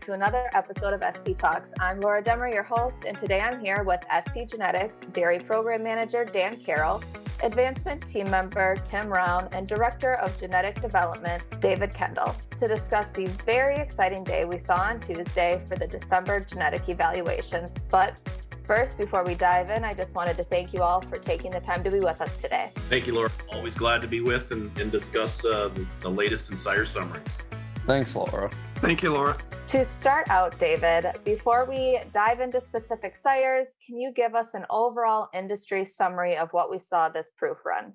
back to another episode of ST Talks. I'm Laura Demmer, your host, and today I'm here with ST Genetics Dairy Program Manager Dan Carroll, Advancement Team Member Tim Round, and Director of Genetic Development David Kendall to discuss the very exciting day we saw on Tuesday for the December genetic evaluations. But First, before we dive in, I just wanted to thank you all for taking the time to be with us today. Thank you, Laura. Always glad to be with and, and discuss uh, the latest in sire summaries. Thanks, Laura. Thank you, Laura. To start out, David, before we dive into specific sires, can you give us an overall industry summary of what we saw this proof run?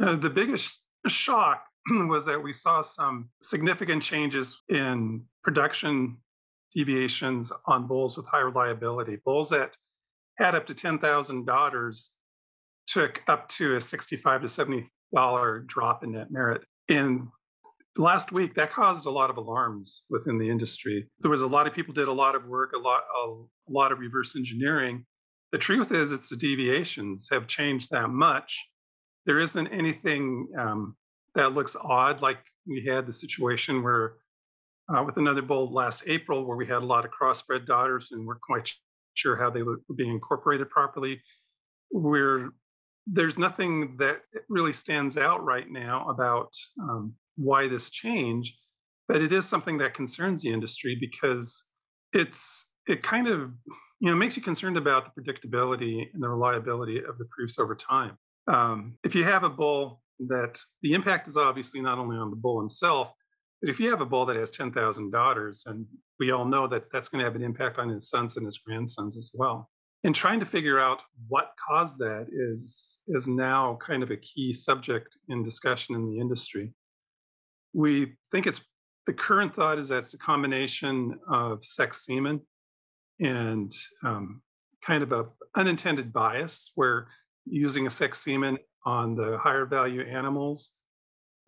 Uh, the biggest shock was that we saw some significant changes in production deviations on bulls with high reliability. Bulls that had up to 10,000 daughters took up to a 65 to 70 dollar drop in net merit. And last week that caused a lot of alarms within the industry. There was a lot of people did a lot of work, a lot a, a lot of reverse engineering. The truth is, it's the deviations have changed that much. There isn't anything um, that looks odd like we had the situation where uh, with another bull last April where we had a lot of crossbred daughters and we're quite sure how they were being incorporated properly. We're there's nothing that really stands out right now about um, why this change, but it is something that concerns the industry because it's it kind of you know makes you concerned about the predictability and the reliability of the proofs over time. Um, if you have a bull that the impact is obviously not only on the bull himself, but if you have a bull that has 10,000 daughters, and we all know that that's going to have an impact on his sons and his grandsons as well. And trying to figure out what caused that is, is now kind of a key subject in discussion in the industry. We think it's the current thought is that it's a combination of sex semen and um, kind of a unintended bias where using a sex semen on the higher value animals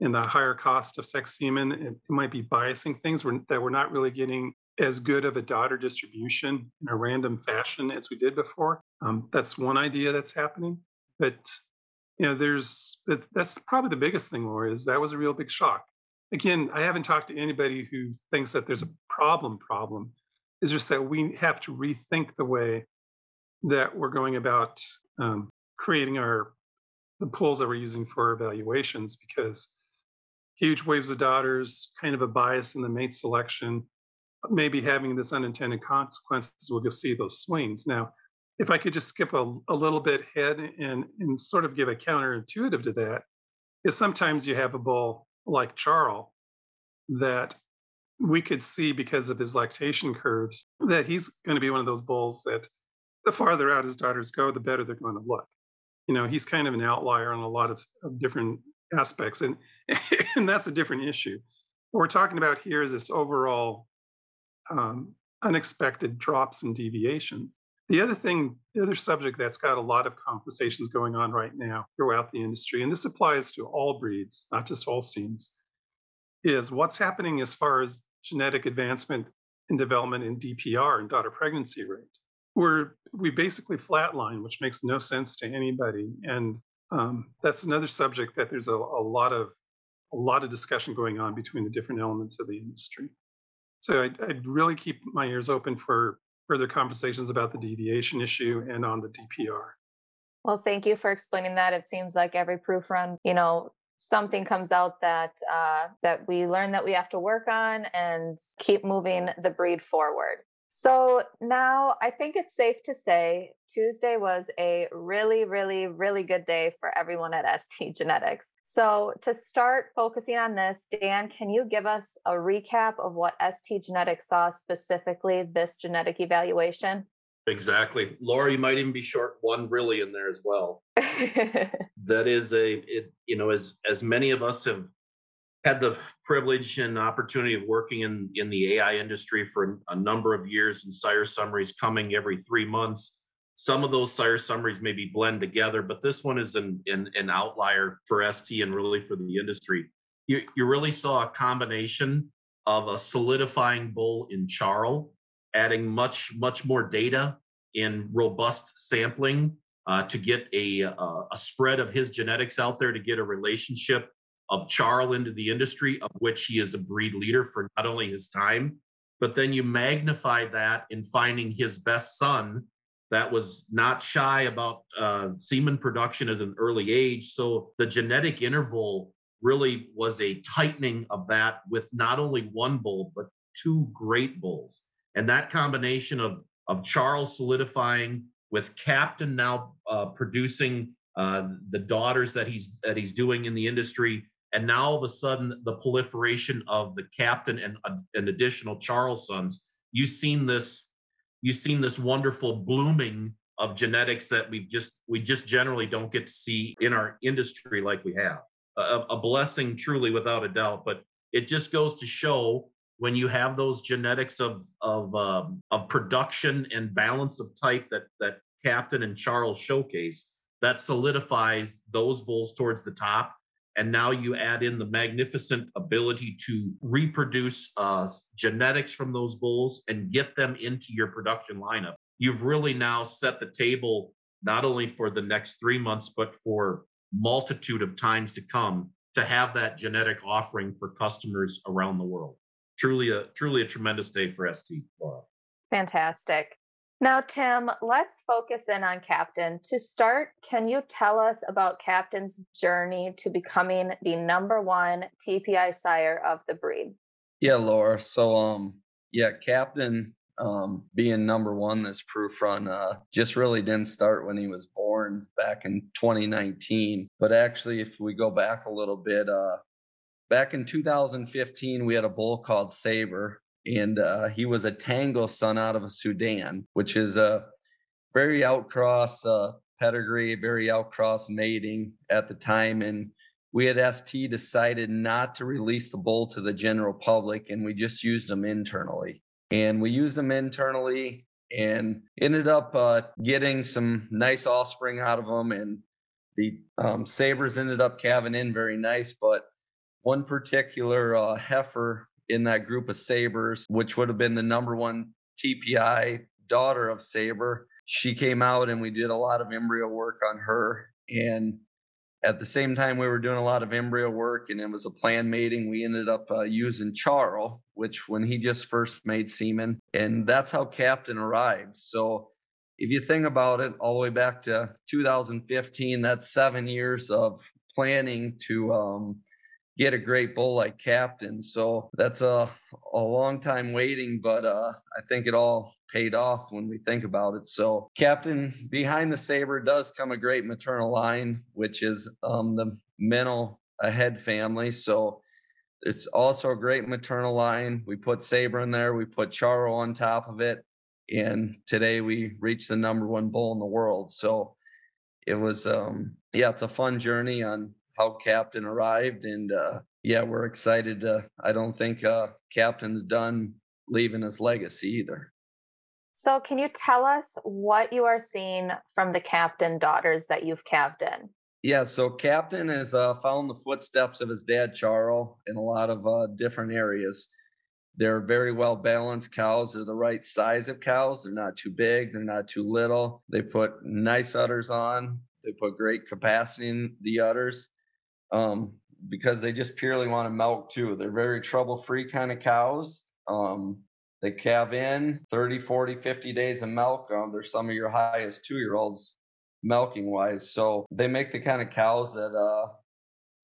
and the higher cost of sex semen, it might be biasing things that we're not really getting as good of a daughter distribution in a random fashion as we did before. Um, that's one idea that's happening. But you know, there's that's probably the biggest thing, Laura, is that was a real big shock. Again, I haven't talked to anybody who thinks that there's a problem problem. Is just that we have to rethink the way that we're going about um, creating our the pools that we're using for our evaluations because huge waves of daughters, kind of a bias in the mate selection, maybe having this unintended consequences, we'll just see those swings. Now, if I could just skip a, a little bit ahead and, and sort of give a counterintuitive to that, is sometimes you have a bull like Charles that we could see because of his lactation curves that he's going to be one of those bulls that the farther out his daughters go, the better they're going to look. You know, he's kind of an outlier on a lot of, of different aspects, and and that's a different issue. What we're talking about here is this overall um, unexpected drops and deviations. The other thing, the other subject that's got a lot of conversations going on right now throughout the industry, and this applies to all breeds, not just Holsteins, is what's happening as far as genetic advancement and development in DPR and daughter pregnancy rate. We're we basically flatline, which makes no sense to anybody, and um, that's another subject that there's a, a lot of a lot of discussion going on between the different elements of the industry. So I'd, I'd, really keep my ears open for further conversations about the deviation issue and on the DPR. Well, thank you for explaining that. It seems like every proof run, you know, something comes out that uh, that we learn that we have to work on and keep moving the breed forward. So now I think it's safe to say Tuesday was a really, really, really good day for everyone at ST Genetics. So to start focusing on this, Dan, can you give us a recap of what ST Genetics saw specifically this genetic evaluation? Exactly. Laura, you might even be short one really in there as well. that is a it, you know, as as many of us have had the privilege and opportunity of working in, in the AI industry for a number of years and sire summaries coming every three months. Some of those sire summaries maybe blend together, but this one is an, an, an outlier for ST and really for the industry. You, you really saw a combination of a solidifying bull in Charles, adding much, much more data in robust sampling uh, to get a, uh, a spread of his genetics out there to get a relationship of Charles into the industry, of which he is a breed leader for not only his time, but then you magnify that in finding his best son that was not shy about uh, semen production at an early age. So the genetic interval really was a tightening of that with not only one bull, but two great bulls. And that combination of, of Charles solidifying with Captain now uh, producing uh, the daughters that he's that he's doing in the industry, and now all of a sudden the proliferation of the Captain and uh, an additional Charles sons. You've seen this you've seen this wonderful blooming of genetics that we just we just generally don't get to see in our industry like we have a, a blessing truly without a doubt but it just goes to show when you have those genetics of of um, of production and balance of type that that captain and charles showcase that solidifies those bulls towards the top and now you add in the magnificent ability to reproduce uh, genetics from those bulls and get them into your production lineup. You've really now set the table not only for the next three months, but for multitude of times to come to have that genetic offering for customers around the world. Truly a truly a tremendous day for ST. Fantastic. Now, Tim, let's focus in on Captain. To start, can you tell us about Captain's journey to becoming the number one TPI sire of the breed? Yeah, Laura. So, um, yeah, Captain um, being number one this proof run uh, just really didn't start when he was born back in 2019. But actually, if we go back a little bit, uh, back in 2015, we had a bull called Saber and uh, he was a Tango son out of a Sudan, which is a very outcross uh, pedigree, very outcross mating at the time. And we at ST decided not to release the bull to the general public, and we just used them internally. And we used them internally and ended up uh, getting some nice offspring out of them. And the um, sabers ended up calving in very nice, but one particular uh, heifer in that group of Sabers, which would have been the number one TPI daughter of Saber. She came out and we did a lot of embryo work on her. And at the same time, we were doing a lot of embryo work and it was a planned mating. We ended up uh, using Charl, which when he just first made semen, and that's how Captain arrived. So if you think about it, all the way back to 2015, that's seven years of planning to um, get a great bull like captain. So that's a a long time waiting, but uh, I think it all paid off when we think about it. So captain behind the saber does come a great maternal line, which is um, the mental ahead family. So it's also a great maternal line. We put saber in there. We put Charl on top of it. And today we reached the number one bull in the world. So it was um yeah, it's a fun journey on how Captain arrived, and uh, yeah, we're excited. To, I don't think uh, Captain's done leaving his legacy either. So, can you tell us what you are seeing from the Captain daughters that you've calved in? Yeah, so Captain has uh, the footsteps of his dad, Charles, in a lot of uh, different areas. They're very well balanced cows. They're the right size of cows. They're not too big. They're not too little. They put nice udders on. They put great capacity in the udders um, because they just purely want to milk too. They're very trouble free kind of cows. Um, they calve in 30, 40, 50 days of milk. Um, they're some of your highest two year olds milking wise. So they make the kind of cows that uh,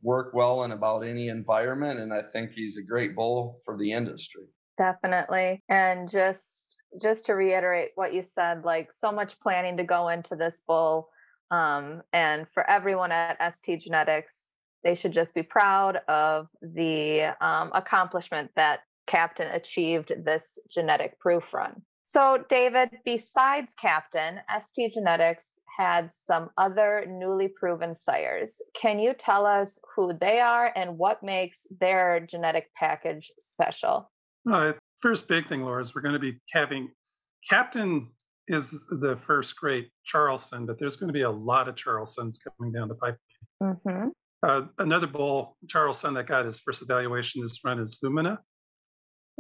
work well in about any environment. And I think he's a great bull for the industry. Definitely. And just just to reiterate what you said, like so much planning to go into this bull. Um, and for everyone at ST Genetics, they should just be proud of the um, accomplishment that Captain achieved this genetic proof run. So, David, besides Captain, ST Genetics had some other newly proven sires. Can you tell us who they are and what makes their genetic package special? Uh, first big thing, Laura, is we're going to be having Captain is the first great Charl son, but there's going to be a lot of Charl sons coming down the pipe. Mm-hmm. Uh, another bull, Charles Son, that got his first evaluation this run is Lumina.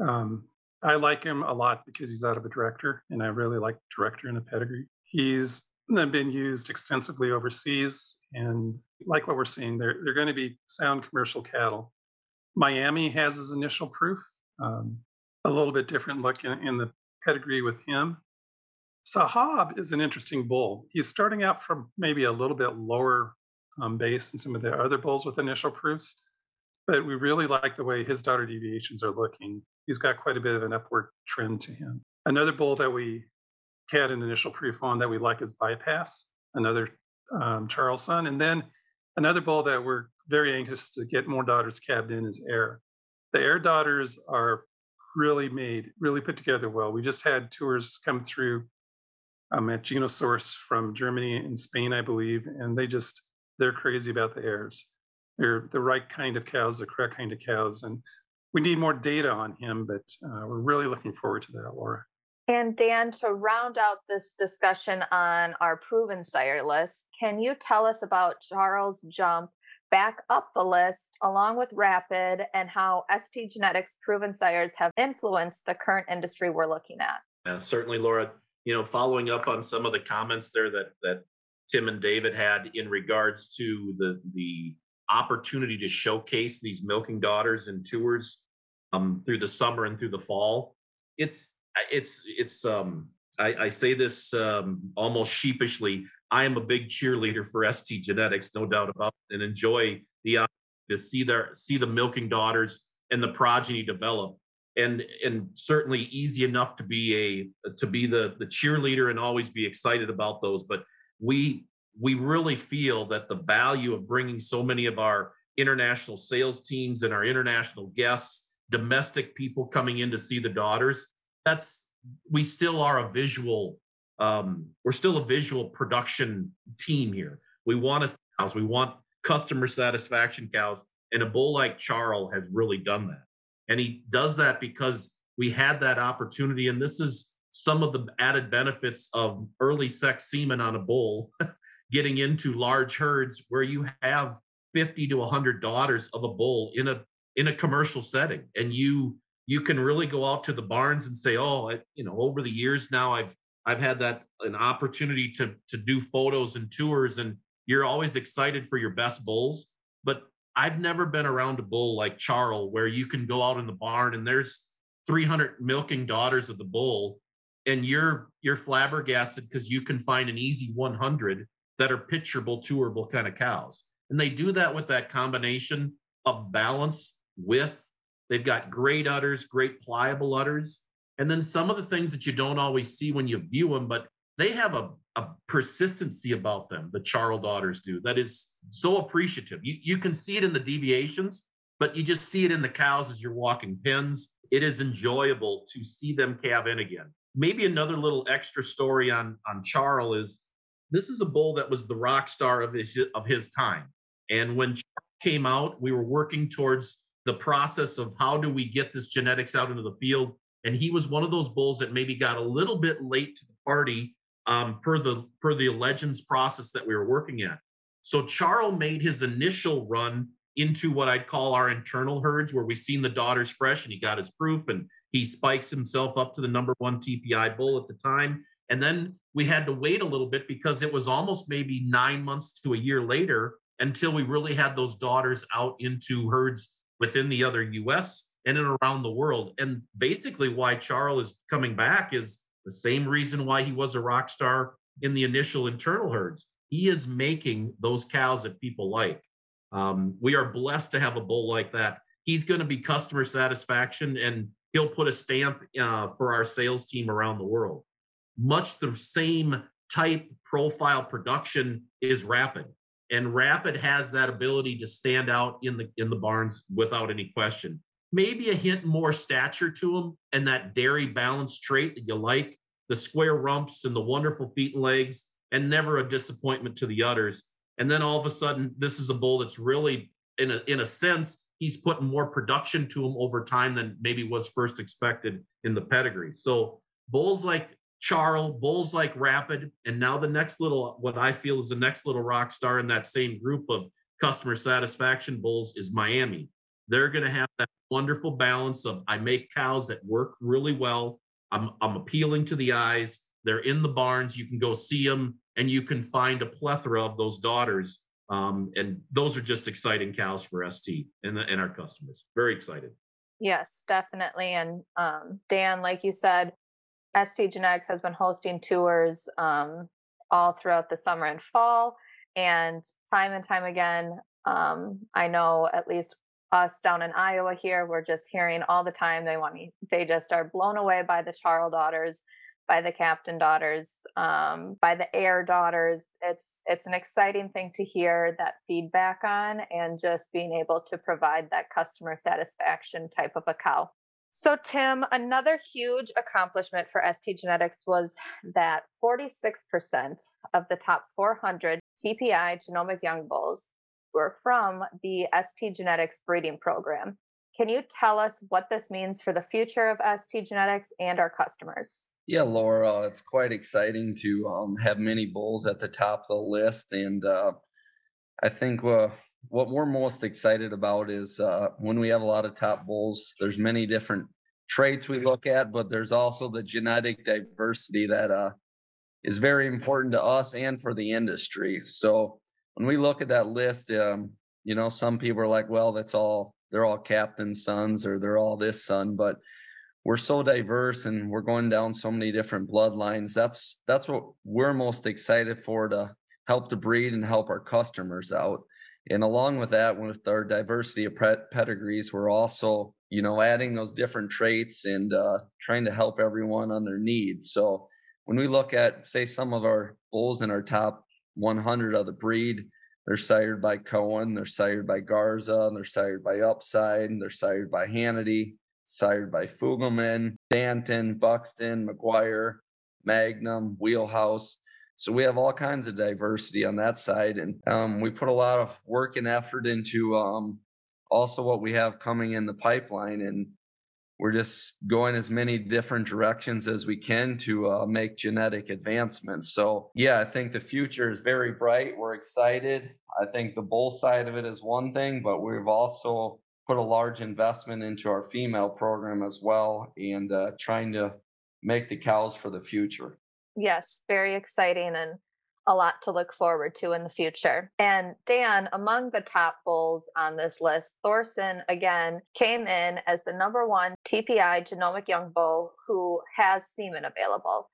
Um, I like him a lot because he's out of a director, and I really like director in a pedigree. He's been used extensively overseas, and like what we're seeing, they're, they're going to be sound commercial cattle. Miami has his initial proof. Um, a little bit different look in, in the pedigree with him. Sahab is an interesting bull. He's starting out from maybe a little bit lower um, base than some of the other bulls with initial proofs, but we really like the way his daughter deviations are looking. He's got quite a bit of an upward trend to him. Another bull that we had an initial proof on that we like is Bypass, another um, Charles son. And then another bull that we're very anxious to get more daughters cabbed in is Air. The Air daughters are really made, really put together well. We just had tours come through um, at Genosource from Germany and Spain, I believe, and they just they're crazy about the Airs. They're the right kind of cows, the correct kind of cows, and we need more data on him. But uh, we're really looking forward to that, Laura. And Dan, to round out this discussion on our proven sire list, can you tell us about Charles Jump back up the list along with Rapid and how ST Genetics proven sires have influenced the current industry we're looking at? Yeah, certainly, Laura. You know, following up on some of the comments there that that Tim and David had in regards to the the opportunity to showcase these milking daughters and tours um, through the summer and through the fall. It's it's it's um I, I say this um, almost sheepishly. I am a big cheerleader for ST Genetics, no doubt about it, and enjoy the to see their see the milking daughters and the progeny develop. And and certainly easy enough to be a to be the the cheerleader and always be excited about those. But we we really feel that the value of bringing so many of our international sales teams and our international guests, domestic people coming in to see the daughters, that's we still are a visual um, we're still a visual production team here. We want to cows, we want customer satisfaction cows, and a bull like Charles has really done that. And he does that because we had that opportunity. And this is some of the added benefits of early sex semen on a bull getting into large herds where you have 50 to 100 daughters of a bull in a in a commercial setting. And you you can really go out to the barns and say oh I, you know over the years now i've i've had that an opportunity to to do photos and tours and you're always excited for your best bulls. But i've never been around a bull like charles where you can go out in the barn and there's 300 milking daughters of the bull and you're you're flabbergasted because you can find an easy 100 that are pitcherable, tourable kind of cows. And they do that with that combination of balance with they've got great udders, great pliable udders. And then some of the things that you don't always see when you view them, but they have a, a persistency about them, the Charles daughters do, that is so appreciative. You, you can see it in the deviations, but you just see it in the cows as you're walking pins. It is enjoyable to see them calve in again. Maybe another little extra story on, on Charles is this is a bull that was the rock star of his of his time. And when came out, we were working towards the process of how do we get this genetics out into the field. And he was one of those bulls that maybe got a little bit late to the party um, per the per the legends process that we were working at. So Charles made his initial run into what I'd call our internal herds, where we've seen the daughters fresh, and he got his proof, and he spikes himself up to the number one TPI bull at the time. And then we had to wait a little bit because it was almost maybe nine months to a year later until we really had those daughters out into herds within the other US and in around the world. And basically, why Charles is coming back is the same reason why he was a rock star in the initial internal herds. He is making those cows that people like. Um, we are blessed to have a bull like that. He's going to be customer satisfaction and he'll put a stamp uh, for our sales team around the world. Much the same type profile production is rapid and rapid has that ability to stand out in the in the barns without any question. Maybe a hint more stature to him and that dairy balance trait that you like the square rumps and the wonderful feet and legs and never a disappointment to the udders and then all of a sudden this is a bull that's really in a in a sense he's putting more production to him over time than maybe was first expected in the pedigree so bulls like Charles, Bulls like Rapid, and now the next little, what I feel is the next little rock star in that same group of customer satisfaction bulls is Miami. They're going to have that wonderful balance of I make cows that work really well. I'm, I'm appealing to the eyes. They're in the barns. You can go see them and you can find a plethora of those daughters. Um, and those are just exciting cows for ST and, the, and our customers. Very excited. Yes, definitely. And um, Dan, like you said, ST Genetics has been hosting tours um, all throughout the summer and fall. And time and time again, um, I know at least us down in Iowa here, we're just hearing all the time they want me, they just are blown away by the Charles daughters, by the Captain daughters, um, by the Air daughters. It's it's an exciting thing to hear that feedback on and just being able to provide that customer satisfaction type of a cow. So, Tim, another huge accomplishment for ST Genetics was that 46% of the top 400 TPI genomic young bulls were from the ST Genetics breeding program. Can you tell us what this means for the future of ST Genetics and our customers? Yeah, Laura, it's quite exciting to um, have many bulls at the top of the list. And uh, I think uh, what we're most excited about is uh, when we have a lot of top bulls, there's many different traits we look at, but there's also the genetic diversity that uh, is very important to us and for the industry. So when we look at that list, um, you know, some people are like, well, that's all, they're all captain sons or they're all this son, but we're so diverse and we're going down so many different bloodlines. That's that's what we're most excited for to help to breed and help our customers out. And along with that, with our diversity of pedigrees, we're also, you know, adding those different traits and uh, trying to help everyone on their needs. So when we look at, say, some of our bulls in our top 100 of the breed, they're sired by Cohen, they're sired by Garza, and they're sired by Upside, and they're sired by Hannity, sired by Fugelman, Danton, Buxton, McGuire, Magnum, Wheelhouse. So we have all kinds of diversity on that side, and um, we put a lot of work and effort into um, also what we have coming in the pipeline, and we're just going as many different directions as we can to uh, make genetic advancements. So yeah, I think the future is very bright. We're excited. I think the bull side of it is one thing, but we've also put a large investment into our female program as well, and uh, trying to make the cows for the future yes, very exciting and a lot to look forward to in the future. And Dan, among the top bulls on this list, Thorson again came in as the number one TPI genomic young bull who has semen available.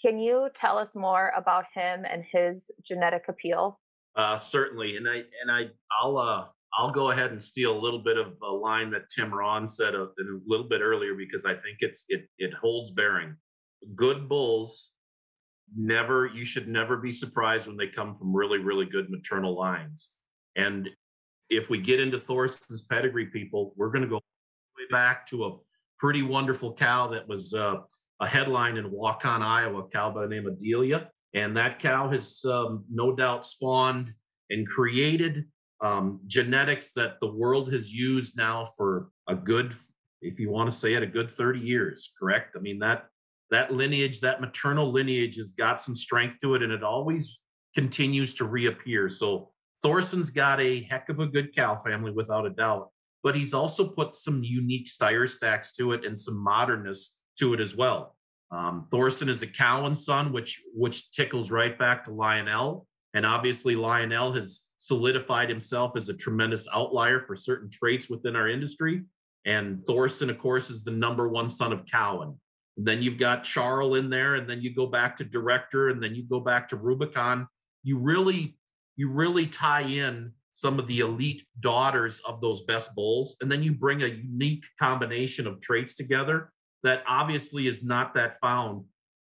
Can you tell us more about him and his genetic appeal? Uh, certainly, and I and I I'll uh, I'll go ahead and steal a little bit of a line that Tim Ron said a, a little bit earlier because I think it's it it holds bearing. Good bulls never you should never be surprised when they come from really really good maternal lines. And if we get into thorson's pedigree people we're going to go way back to a pretty wonderful cow that was uh, a headline in waukon iowa a cow by the name of delia. And that cow has um, no doubt spawned and created um, genetics that the world has used now for a good if you want to say it a good 30 years correct? I mean that that lineage, that maternal lineage has got some strength to it and it always continues to reappear. So Thorson's got a heck of a good cow family without a doubt, but he's also put some unique sire stacks to it and some modernness to it as well. Um, Thorson is a Cowan son, which which tickles right back to Lionel, and obviously Lionel has solidified himself as a tremendous outlier for certain traits within our industry. And Thorson, of course, is the number one son of Cowan. Then you've got Charles in there, and then you go back to director, and then you go back to Rubicon. You really, you really tie in some of the elite daughters of those best bulls, and then you bring a unique combination of traits together that obviously is not that found.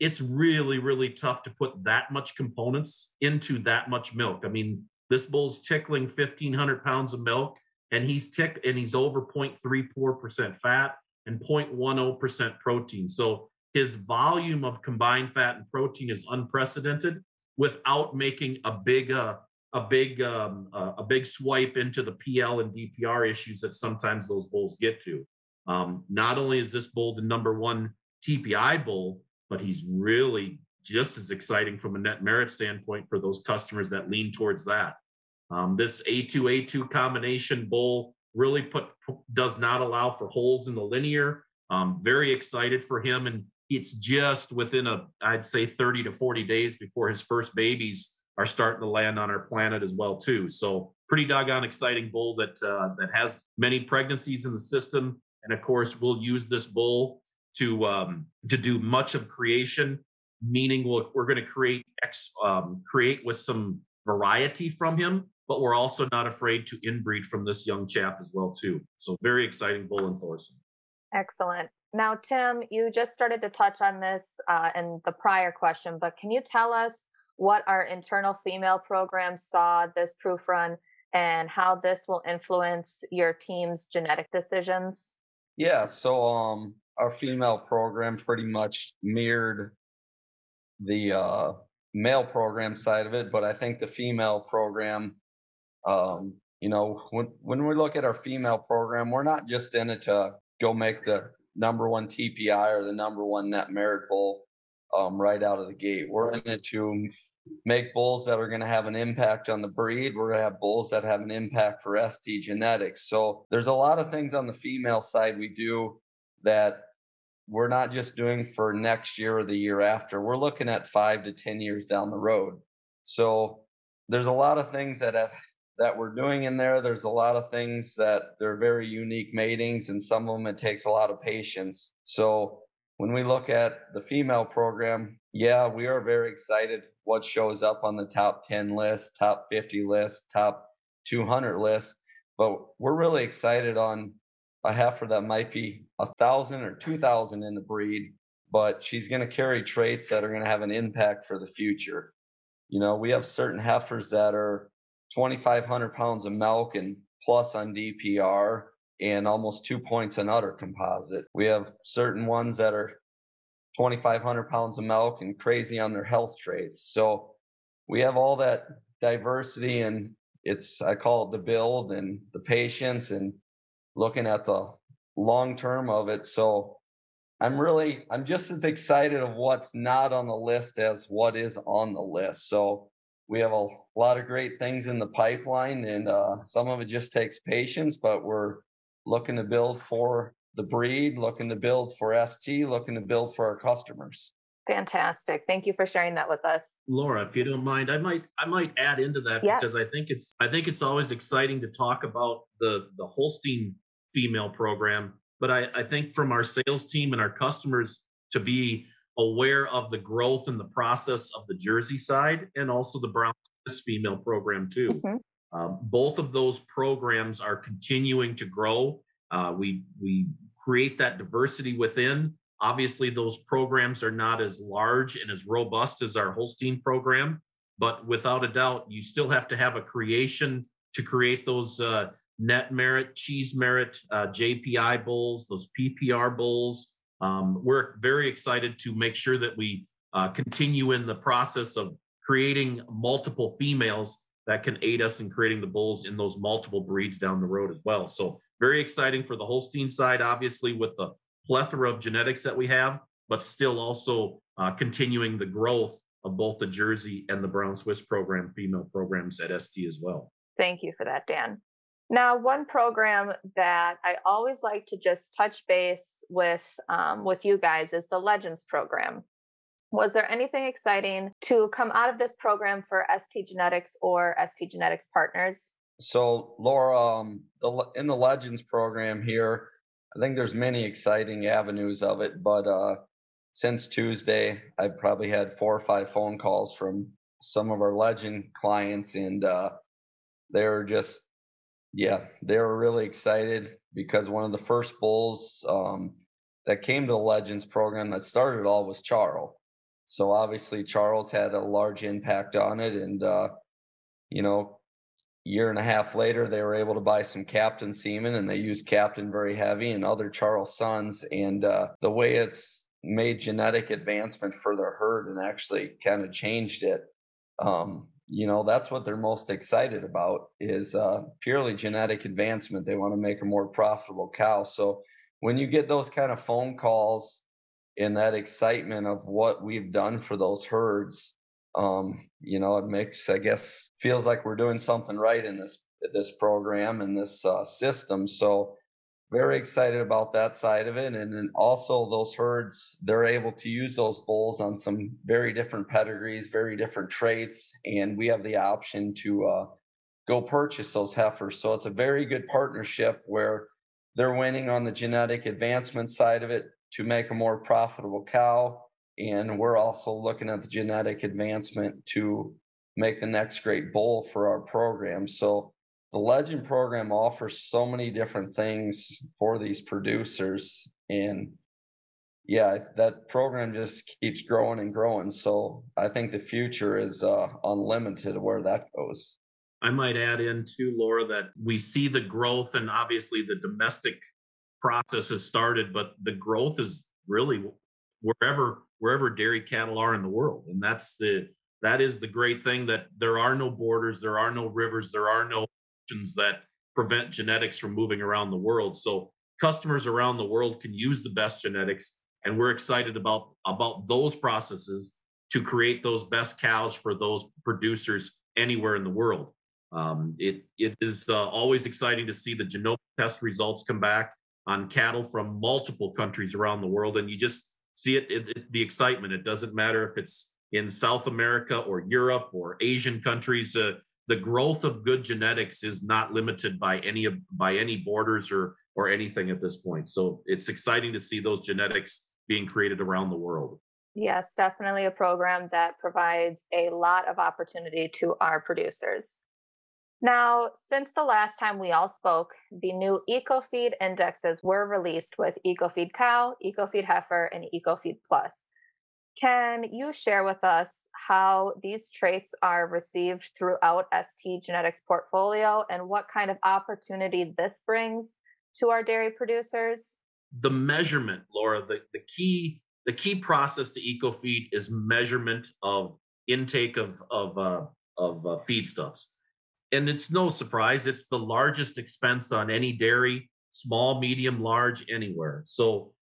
It's really, really tough to put that much components into that much milk. I mean, this bull's tickling 1,500 pounds of milk, and he's tick and he's over 0.34% fat and 0.10% protein. So his volume of combined fat and protein is unprecedented without making a big uh, a big um, uh, a big swipe into the PL and DPR issues that sometimes those bulls get to. Um, not only is this bull the number one TPI bull, but he's really just as exciting from a net merit standpoint for those customers that lean towards that. Um, this A2 A2 combination bull really put does not allow for holes in the linear. Um, very excited for him, and it's just within a I'd say 30 to 40 days before his first babies are starting to land on our planet as well too. So pretty doggone exciting bull that uh, that has many pregnancies in the system And of course, we'll use this bull to um, to do much of creation, meaning we'll, we're going to create ex, um, create with some variety from him, but we're also not afraid to inbreed from this young chap as well too. So very exciting bull in Thorson. Excellent. Now, Tim, you just started to touch on this uh, in the prior question, but can you tell us what our internal female program saw this proof run and how this will influence your team's genetic decisions? Yeah, so um our female program pretty much mirrored the uh male program side of it, but I think the female program um you know when when we look at our female program, we're not just in it to go make the number one TPI or the number one net merit bull um, right out of the gate. We're in it to make bulls that are going to have an impact on the breed. We're going to have bulls that have an impact for ST genetics. So there's a lot of things on the female side we do that we're not just doing for next year or the year after. We're looking at five to 10 years down the road. So there's a lot of things that have that we're doing in there. There's a lot of things that they're very unique matings, and some of them it takes a lot of patience. So when we look at the female program, yeah, we are very excited what shows up on the top 10 list, top 50 list, top 200 list. But we're really excited on a heifer that might be a thousand or 2,000 in the breed, but she's going to carry traits that are going to have an impact for the future. You know, we have certain heifers that are 2,500 pounds of milk and plus on DPR and almost two points on udder composite. We have certain ones that are 2,500 pounds of milk and crazy on their health traits. So we have all that diversity and it's, I call it the build and the patience and looking at the long term of it. So I'm really, I'm just as excited of what's not on the list as what is on the list. So we have a lot of great things in the pipeline and uh, some of it just takes patience, but we're looking to build for the breed, looking to build for ST, looking to build for our customers. Fantastic. Thank you for sharing that with us. Laura, if you don't mind, I might I might add into that yes. because I think it's I think it's always exciting to talk about the the Holstein female program. But I, I think from our sales team and our customers to be aware of the growth and the process of the Jersey side and also the Brown female program too. Mm-hmm. Um, both of those programs are continuing to grow. Uh, we we create that diversity within. Obviously, those programs are not as large and as robust as our Holstein program, but without a doubt, you still have to have a creation to create those uh, net merit, cheese merit, uh, JPI bowls, those PPR bulls. Um, we're very excited to make sure that we uh, continue in the process of creating multiple females that can aid us in creating the bulls in those multiple breeds down the road as well. So very exciting for the Holstein side, obviously with the plethora of genetics that we have, but still also uh, continuing the growth of both the Jersey and the Brown Swiss program, female programs at ST as well. Thank you for that, Dan. Now, one program that I always like to just touch base with um, with you guys is the Legends program. Was there anything exciting to come out of this program for ST Genetics or ST Genetics partners? So, Laura, um, the, in the Legends program here, I think there's many exciting avenues of it. But uh, since Tuesday, I've probably had four or five phone calls from some of our Legend clients, and uh, they're just, yeah, they were really excited because one of the first bulls um, that came to the Legends program that started all was Charles. So obviously Charles had a large impact on it, and uh, you know, year and a half later they were able to buy some Captain semen, and they used Captain very heavy and other Charles sons, and uh, the way it's made genetic advancement for their herd and actually kind of changed it. Um, you know that's what they're most excited about is uh, purely genetic advancement. They want to make a more profitable cow. So when you get those kind of phone calls in that excitement of what we've done for those herds um, you know it makes i guess feels like we're doing something right in this this program and this uh, system so very excited about that side of it and then also those herds they're able to use those bulls on some very different pedigrees very different traits and we have the option to uh, go purchase those heifers so it's a very good partnership where they're winning on the genetic advancement side of it to make a more profitable cow. And we're also looking at the genetic advancement to make the next great bull for our program. So the Legend program offers so many different things for these producers. And yeah, that program just keeps growing and growing. So I think the future is uh, unlimited where that goes. I might add in too, Laura, that we see the growth and obviously the domestic process has started, but the growth is really wherever wherever dairy cattle are in the world. And that's the that is the great thing that there are no borders, there are no rivers, there are no that prevent genetics from moving around the world. So customers around the world can use the best genetics and we're excited about about those processes to create those best cows for those producers anywhere in the world. Um, it it is uh, always exciting to see the genomic test results come back on cattle from multiple countries around the world, and you just see it, it, it the excitement. It doesn't matter if it's in South America or Europe or Asian countries. Uh, the growth of good genetics is not limited by any of by any borders or or anything at this point. So it's exciting to see those genetics being created around the world. Yes, definitely a program that provides a lot of opportunity to our producers. Now, since the last time we all spoke, the new EcoFeed indexes were released with EcoFeed Cow, EcoFeed Heifer, and EcoFeed Plus. Can you share with us how these traits are received throughout ST Genetics portfolio and what kind of opportunity this brings to our dairy producers? the measurement, Laura, the, the key the key process to EcoFeed is measurement of intake of of uh, of uh, feedstuffs, and it's no surprise it's the largest expense on any dairy, small, medium, large, anywhere. So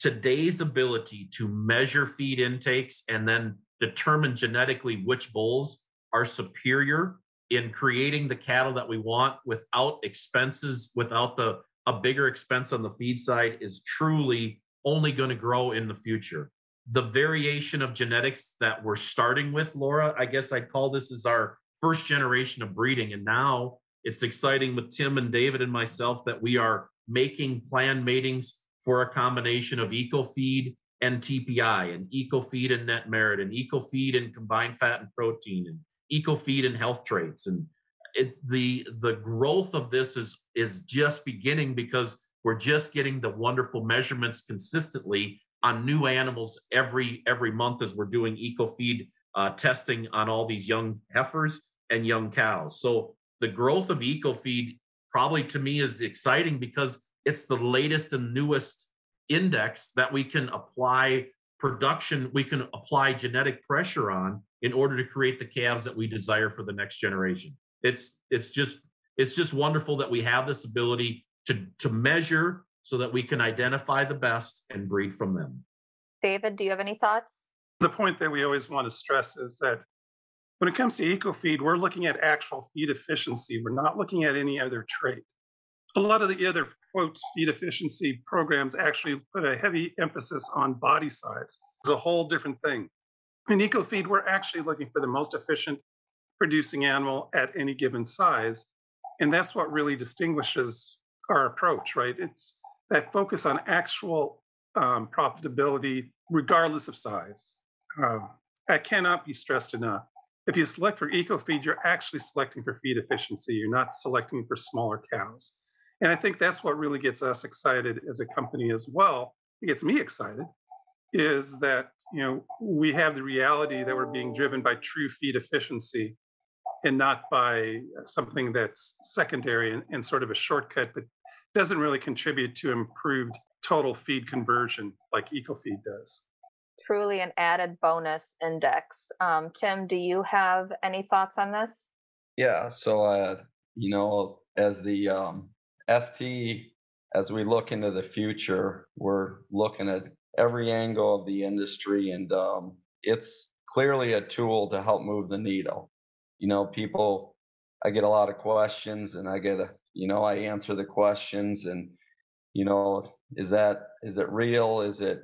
today's ability to measure feed intakes and then determine genetically which bulls are superior in creating the cattle that we want without expenses, without the a bigger expense on the feed side is truly only going to grow in the future. The variation of genetics that we're starting with, Laura, I guess I'd call this as our first generation of breeding. And now it's exciting with Tim and David and myself that we are making planned matings for a combination of EcoFeed and TPI and EcoFeed and net merit and EcoFeed and combined fat and protein and EcoFeed and health traits. And it, the the growth of this is is just beginning because we're just getting the wonderful measurements consistently on new animals every every month as we're doing eco feed uh, testing on all these young heifers and young cows. So the growth of eco feed probably to me is exciting because it's the latest and newest index that we can apply production we can apply genetic pressure on in order to create the calves that we desire for the next generation it's it's just it's just wonderful that we have this ability to to measure so that we can identify the best and breed from them. David, do you have any thoughts? The point that we always want to stress is that when it comes to EcoFeed, we're looking at actual feed efficiency. We're not looking at any other trait. A lot of the other quotes feed efficiency programs actually put a heavy emphasis on body size. It's a whole different thing. In EcoFeed, we're actually looking for the most efficient producing animal at any given size. And that's what really distinguishes our approach, right? It's that focus on actual um, profitability, regardless of size. That cannot be stressed enough. If you select for EcoFeed, you're actually selecting for feed efficiency. You're not selecting for smaller cows. And I think that's what really gets us excited as a company as well. It gets me excited is that you know we have the reality that we're being driven by true feed efficiency and not by something that's secondary and, and sort of a shortcut, but doesn't really contribute to improved total feed conversion like EcoFeed does. Truly an added bonus index. Um, Tim, do you have any thoughts on this? Yeah, so uh, you know, as the um, ST, as we look into the future, we're looking at every angle of the industry, and um, it's clearly a tool to help move the needle you know, people, I get a lot of questions and I get a, you know, I answer the questions and, you know, is that, is it real? Is it,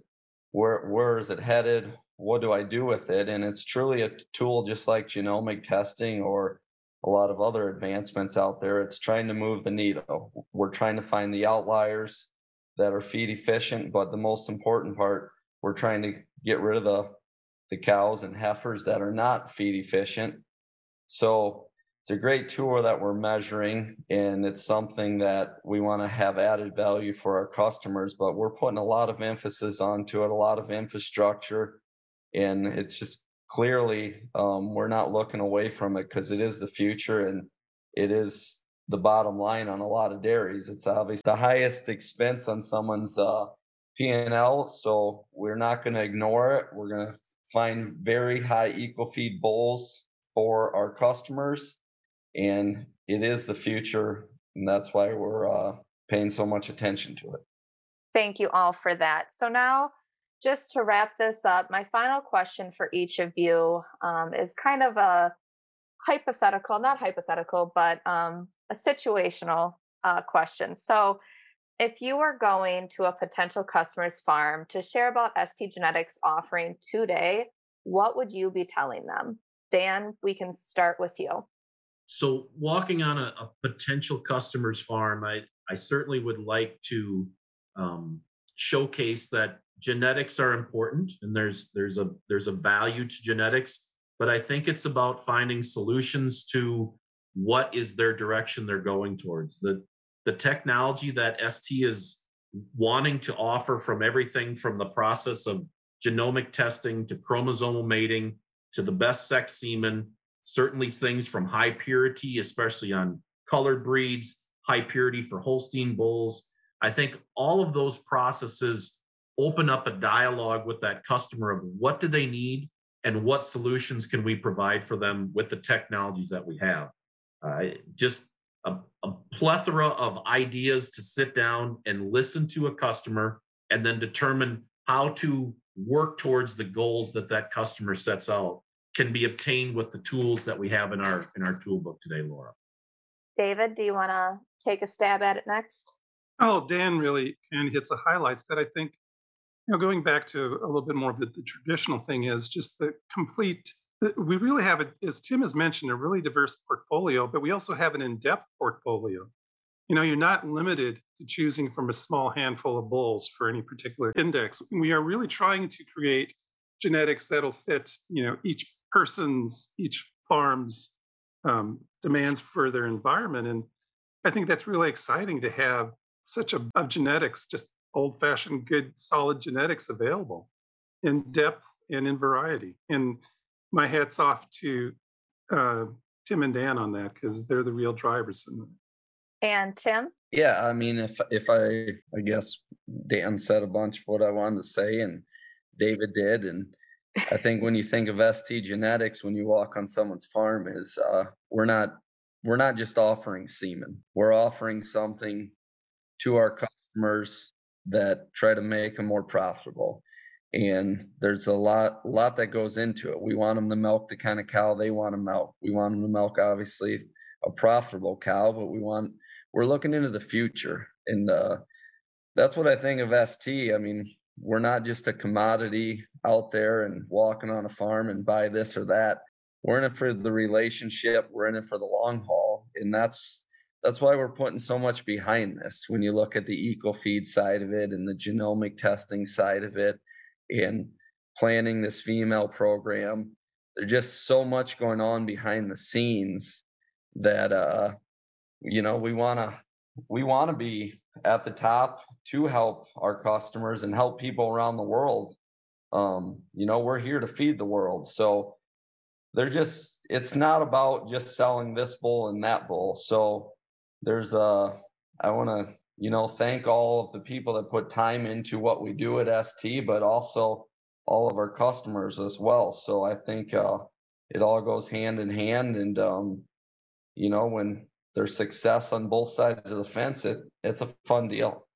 where, where is it headed? What do I do with it? And it's truly a tool just like genomic testing or, a lot of other advancements out there. It's trying to move the needle. We're trying to find the outliers that are feed efficient, but the most important part, we're trying to get rid of the the cows and heifers that are not feed efficient. So it's a great tool that we're measuring and it's something that we want to have added value for our customers, but we're putting a lot of emphasis onto it, a lot of infrastructure, and it's just clearly um, we're not looking away from it because it is the future and it is the bottom line on a lot of dairies. It's obviously the highest expense on someone's uh, P&L, so we're not going to ignore it. We're going to find very high eco feed bulls for our customers, and it is the future, and that's why we're uh, paying so much attention to it. Thank you all for that. So now just to wrap this up, my final question for each of you um, is kind of a hypothetical, not hypothetical, but um, a situational uh, question. So, if you were going to a potential customer's farm to share about ST Genetics offering today, what would you be telling them? Dan, we can start with you. So, walking on a, a potential customer's farm, I, I certainly would like to um, showcase that genetics are important and there's there's a there's a value to genetics but i think it's about finding solutions to what is their direction they're going towards. The the technology that st is wanting to offer from everything from the process of genomic testing to chromosomal mating to the best sex semen certainly things from high purity especially on colored breeds high purity for holstein bulls. I think all of those processes open up a dialogue with that customer of what do they need and what solutions can we provide for them with the technologies that we have. Uh, just a, a plethora of ideas to sit down and listen to a customer and then determine how to work towards the goals that that customer sets out can be obtained with the tools that we have in our in our toolbook today laura. David do you want to take a stab at it next? Oh dan really kind of hits the highlights but i think you know, going back to a little bit more of the, the traditional thing is just the complete. We really have, a, as Tim has mentioned, a really diverse portfolio, but we also have an in-depth portfolio. You know, you're not limited to choosing from a small handful of bulls for any particular index. We are really trying to create genetics that'll fit, you know, each person's, each farm's um, demands for their environment. And I think that's really exciting to have such a of genetics just old fashioned, good, solid genetics available in depth and in variety. And my hat's off to uh, Tim and Dan on that because they're the real drivers in that. And Tim? Yeah, I mean, if if I I guess Dan said a bunch of what I wanted to say, and David did, and I think when you think of ST genetics, when you walk on someone's farm, is uh, we're not we're not just offering semen. We're offering something to our customers that try to make them more profitable. And there's a lot, lot that goes into it. We want them to milk the kind of cow they want to milk. We want them to milk, obviously, a profitable cow, but we want, we're looking into the future. And uh, that's what I think of ST. I mean, we're not just a commodity out there and walking on a farm and buy this or that. We're in it for the relationship. We're in it for the long haul. And that's that's why we're putting so much behind this when you look at the eco feed side of it and the genomic testing side of it and planning this female program there's just so much going on behind the scenes that uh you know we want to we want to be at the top to help our customers and help people around the world. Um you know we're here to feed the world. So they're just it's not about just selling this bull and that bull so there's a I want to you know thank all of the people that put time into what we do at ST, but also all of our customers as well. So I think uh, it all goes hand in hand, and um, you know when there's success on both sides of the fence, it it's a fun deal.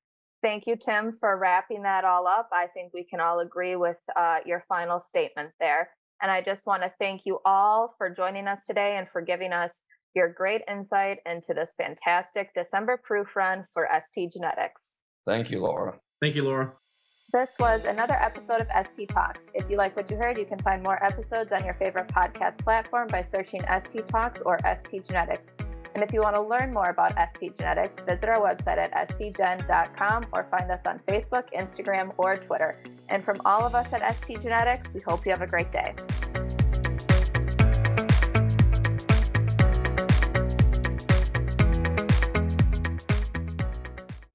Thank you, Tim, for wrapping that all up. I think we can all agree with uh, your final statement there. And I just want to thank you all for joining us today and for giving us your great insight into this fantastic December proof run for ST Genetics. Thank you, Laura. Thank you, Laura. This was another episode of ST Talks. If you like what you heard, you can find more episodes on your favorite podcast platform by searching ST Talks or ST Genetics. And if you want to learn more about ST Genetics, visit our website at stgen.com or find us on Facebook, Instagram, or Twitter. And from all of us at ST Genetics, we hope you have a great day.